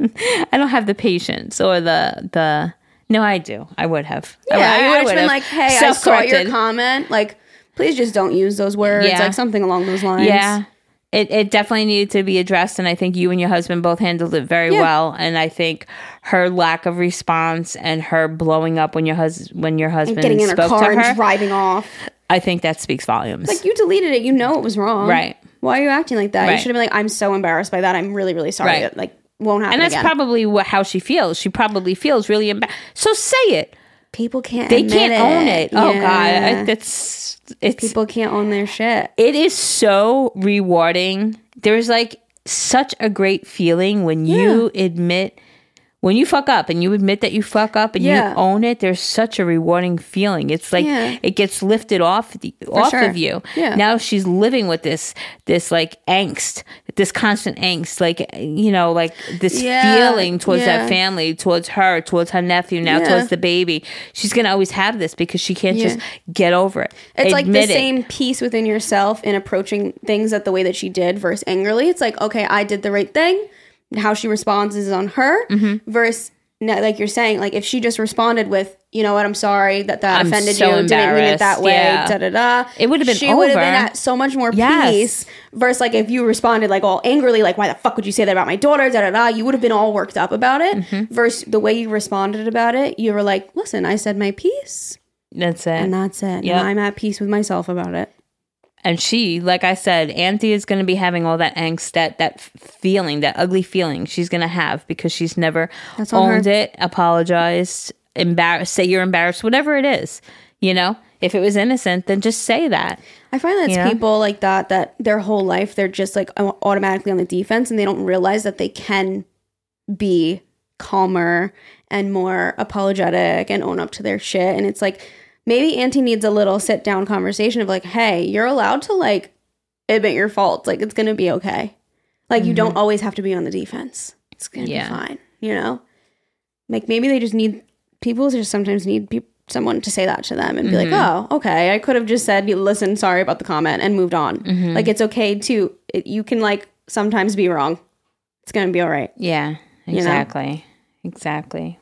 I don't have the patience or the the no, I do. I would have. Yeah you I would have been like hey i saw your comment like please just don't use those words Yeah. like something along those lines Yeah. It, it definitely needed to be addressed, and I think you and your husband both handled it very Yeah. well. And I think her lack of response and her blowing up when your husband when your husband getting in her car to and her, driving off I think that speaks volumes. like you deleted it you know it was wrong Right. why are you acting like that you should have been like i'm so embarrassed by that i'm really really sorry Right. It, like won't happen and that's again. probably what, how she feels. She probably feels really embarrassed. So say it. People can't They can't own it. Oh Yeah. god, that's it's people can't own their shit it is so rewarding. There's like such a great feeling when you admit when you fuck up and you admit that you fuck up and Yeah. you own it. There's such a rewarding feeling. It's like Yeah. it gets lifted off the, off sure. of you. Yeah. Now she's living with this this like angst, this constant angst, like you know, like this feeling towards that family, towards her, towards her nephew, now towards the baby. She's gonna always have this because she can't just get over it. It's like the it. same peace within yourself in approaching things that the way that she did versus angrily. It's like, okay, I did the right thing. How she responds is on her Mm-hmm. versus like you're saying, like if she just responded with, you know what, I'm sorry that that I'm offended so you, didn't mean it that way, yeah. da da da. It would have been She would have been at so much more Yes. peace. Versus like if you responded like all angrily, like why the fuck would you say that about my daughter, da da da. You would have been all worked up about it. Mm-hmm. Versus the way you responded about it, you were like, listen, I said my piece, That's it. and that's it. Yeah, I'm at peace with myself about it. And she like i said auntie is going to be having all that angst that that feeling that ugly feeling she's going to have because she's never on her. owned it apologized embarrassed say you're embarrassed whatever it is you know if it was innocent then just say that I find that it's You know? people like that that their whole life they're just like automatically on the defense and they don't realize that they can be calmer and more apologetic and own up to their shit. And it's like maybe Auntie needs a little sit down conversation of like, hey, you're allowed to like admit your faults. Like it's gonna be okay. Like you don't always have to be on the defense. It's gonna Mm-hmm. Yeah. be fine. You know, like maybe they just need people just sometimes need people someone to say that to them and be like, oh, okay, I could have just said, listen, sorry about the comment and moved on. Like, it's okay to, it, you can like sometimes be wrong. It's going to be all right. Yeah, know? exactly.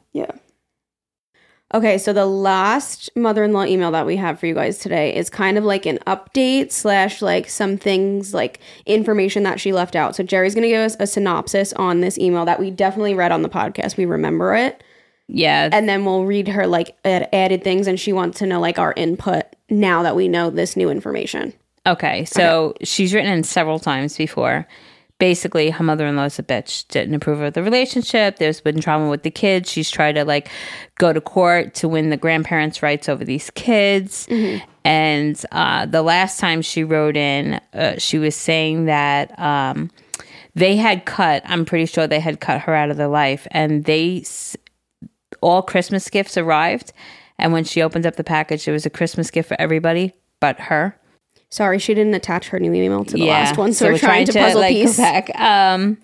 Okay, so the last mother-in-law email that we have for you guys today is kind of like an update slash like some things like information that she left out. So Jerry's gonna give us a synopsis on this email that we definitely read on the podcast. We remember it, Yeah. and then we'll read her like ad- added things, and she wants to know like our input now that we know this new information. Okay, so she's written in several times before. Basically, her mother in law's a bitch, didn't approve of the relationship. There's been trauma with the kids. She's tried to like go to court to win the grandparents' rights over these kids. And uh, the last time she wrote in, uh, she was saying that um, they had cut, I'm pretty sure they had cut her out of their life. And they, all Christmas gifts arrived. And when she opened up the package, it was a Christmas gift for everybody but her. Sorry, she didn't attach her new email to the last one, so, we're, we're trying, to puzzle like, piece. back. Um,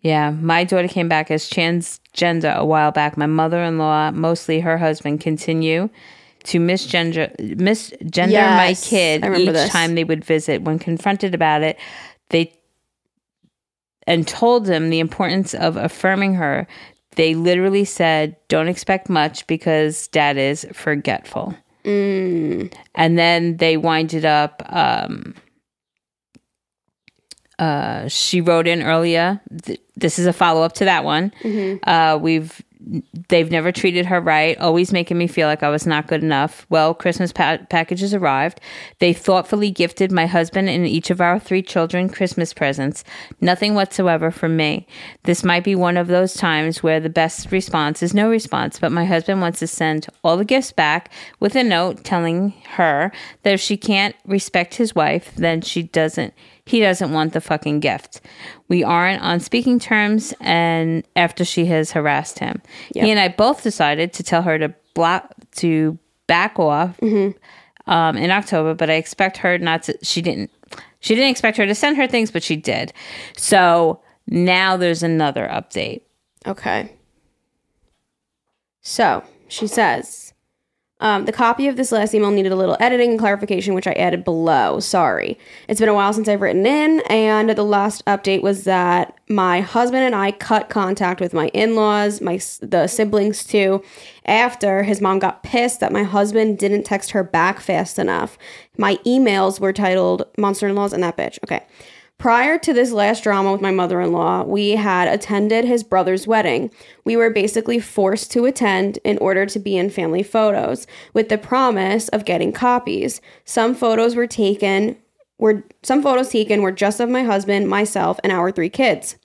yeah, my daughter came back as transgender a while back. My mother-in-law, mostly her husband, continue to misgender misgender my kid each this. time they would visit. When confronted about it, they and told them the importance of affirming her. They literally said, "Don't expect much because dad is forgetful." Mm, and then they winded up um uh she wrote in earlier. Th- this is a follow-up to that one. Uh we've they've never treated her right always making me feel like i was not good enough. Well christmas pa- packages arrived. They thoughtfully gifted my husband and each of our three children christmas presents. Nothing whatsoever from me. This might be one of those times where the best response is no response but my husband wants to send all the gifts back with a note telling her that if she can't respect his wife then she doesn't he doesn't want the fucking gift. We aren't on speaking terms and after she has harassed him. He and I both decided to tell her to block to back off um, in October, but I expect her not to she didn't she didn't expect her to send her things, but she did. So now there's another update. Okay. So she says, um, the copy of this last email needed a little editing and clarification, which I added below. Sorry. It's been a while since I've written in, and the last update was that my husband and I cut contact with my in-laws, my the siblings too, after his mom got pissed that my husband didn't text her back fast enough. My emails were titled "Monster in-laws" and that bitch. Okay. Prior to this last drama with my mother in law, we had attended his brother's wedding. We were basically forced to attend in order to be in family photos with the promise of getting copies. Some photos were taken were some photos taken were just of my husband, myself, and our three kids.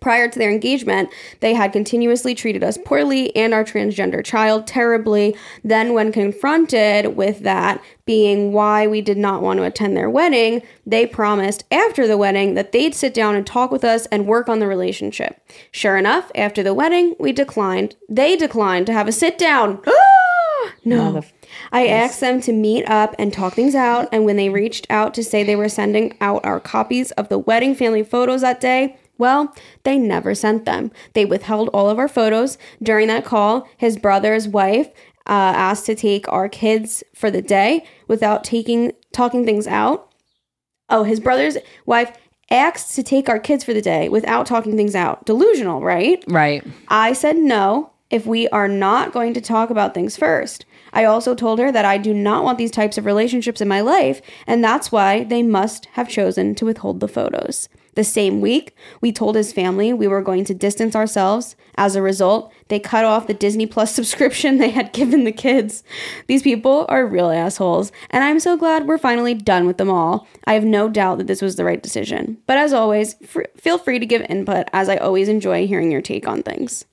Prior to their engagement, they had continuously treated us poorly and our transgender child terribly. Then, when confronted with that being why we did not want to attend their wedding, they promised after the wedding that they'd sit down and talk with us and work on the relationship. Sure enough, after the wedding, we declined. They declined to have a sit down. no. I asked them to meet up and talk things out, and when they reached out to say they were sending out our copies of the wedding family photos that day, well, they never sent them. They withheld all of our photos. During that call, his brother's wife uh, asked to take our kids for the day without taking talking things out. Oh, his brother's wife asked to take our kids for the day without talking things out. Delusional, right? Right. I said no if we are not going to talk about things first. I also told her that I do not want these types of relationships in my life, and that's why they must have chosen to withhold the photos. The same week, we told his family we were going to distance ourselves. As a result, they cut off the Disney Plus subscription they had given the kids. These people are real assholes, and I'm so glad we're finally done with them all. I have no doubt that this was the right decision. But as always, fr- feel free to give input, as I always enjoy hearing your take on things.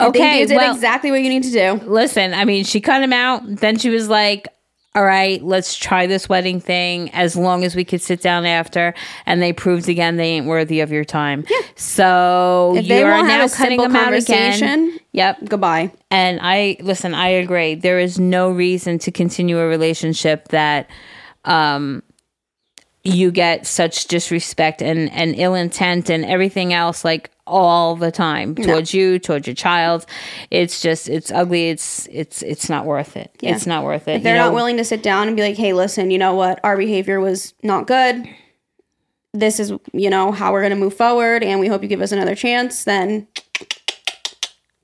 Okay, you did well- exactly what you need to do. Listen, I mean, she cut him out. Then she was like, all right, let's try this wedding thing as long as we could sit down after. And they proved again they ain't worthy of your time. Yeah. So If you they are now have a cutting them out again. conversation, Yep. goodbye. And I listen, I agree. There is no reason to continue a relationship that um you get such disrespect and and ill intent and everything else like all the time towards you, towards your child. It's just it's ugly. It's it's it's not worth it. It's not worth it. If they're you know? not willing to sit down and be like, hey, listen, you know what? Our behavior was not good. This is, you know, how we're going to move forward. And we hope you give us another chance. Then,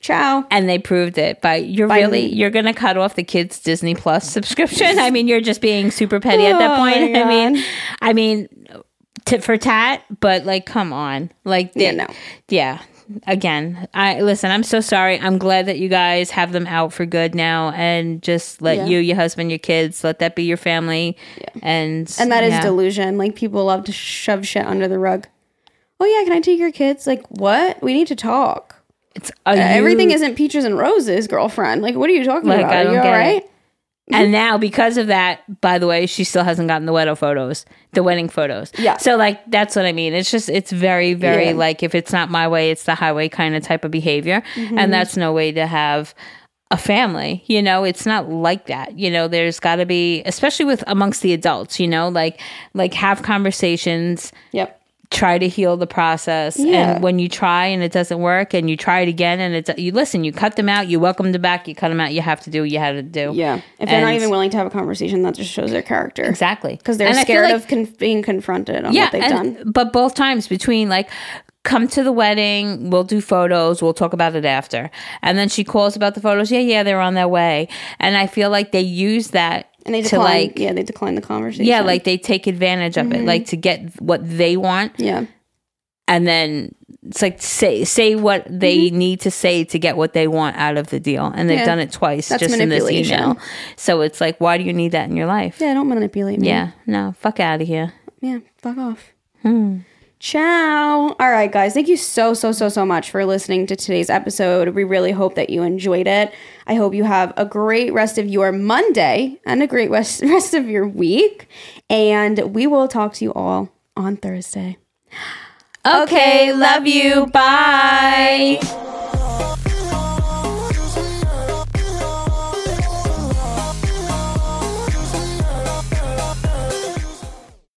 ciao. and they proved it. But you're By- really you're gonna cut off the kids Disney Plus subscription. I mean, you're just being super petty at that Oh point. I mean, I mean, tit for tat. But like, come on, like, Yeah, no. yeah. Again, I listen. I'm so sorry. I'm glad that you guys have them out for good now, and just let Yeah. you, your husband, your kids, let that be your family. yeah. And And that is delusion. Like, people love to shove shit under the rug. Oh, yeah, can I take your kids? Like, what? We need to talk. It's you- Everything isn't peaches and roses, girlfriend. Like, what are you talking Like, about? Are you all get it. And now because of that, by the way, she still hasn't gotten the wedding photos, the wedding photos. Yeah. So like that's what I mean. It's just it's very very Yeah. like if it's not my way, it's the highway kind of type of behavior, Mm-hmm. and that's no way to have a family. You know, it's not like that. You know, there's got to be, especially with amongst the adults. You know, like like have conversations Yep. Try to heal the process Yeah. and when you try and it doesn't work and you try it again and it's you listen you cut them out you welcome them back you cut them out you have to do what you had to do Yeah. If they're not even willing to have a conversation, that just shows their character. exactly Because they're And scared like- of con- being confronted on what they've and- done. But both times between like come to the wedding, we'll do photos, we'll talk about it after. And then she calls about the photos. Yeah, yeah, they're on their way. And I feel like they use that And they to decline. like yeah, they decline the conversation. yeah, like they take advantage of it, like to get what they want yeah. and then it's like say say what they need to say to get what they want out of the deal. And they've Mm-hmm. Yeah. done it twice That's just in this email. So it's like why do you need that in your life? Yeah, don't manipulate me. Yeah, no, fuck out of here. Yeah, fuck off. Hmm. Ciao. All right, guys. Thank you so, so, so, so much for listening to today's episode. We really hope that you enjoyed it. I hope you have a great rest of your Monday and a great rest, rest of your week. And we will talk to you all on Thursday. Okay, love you. Bye.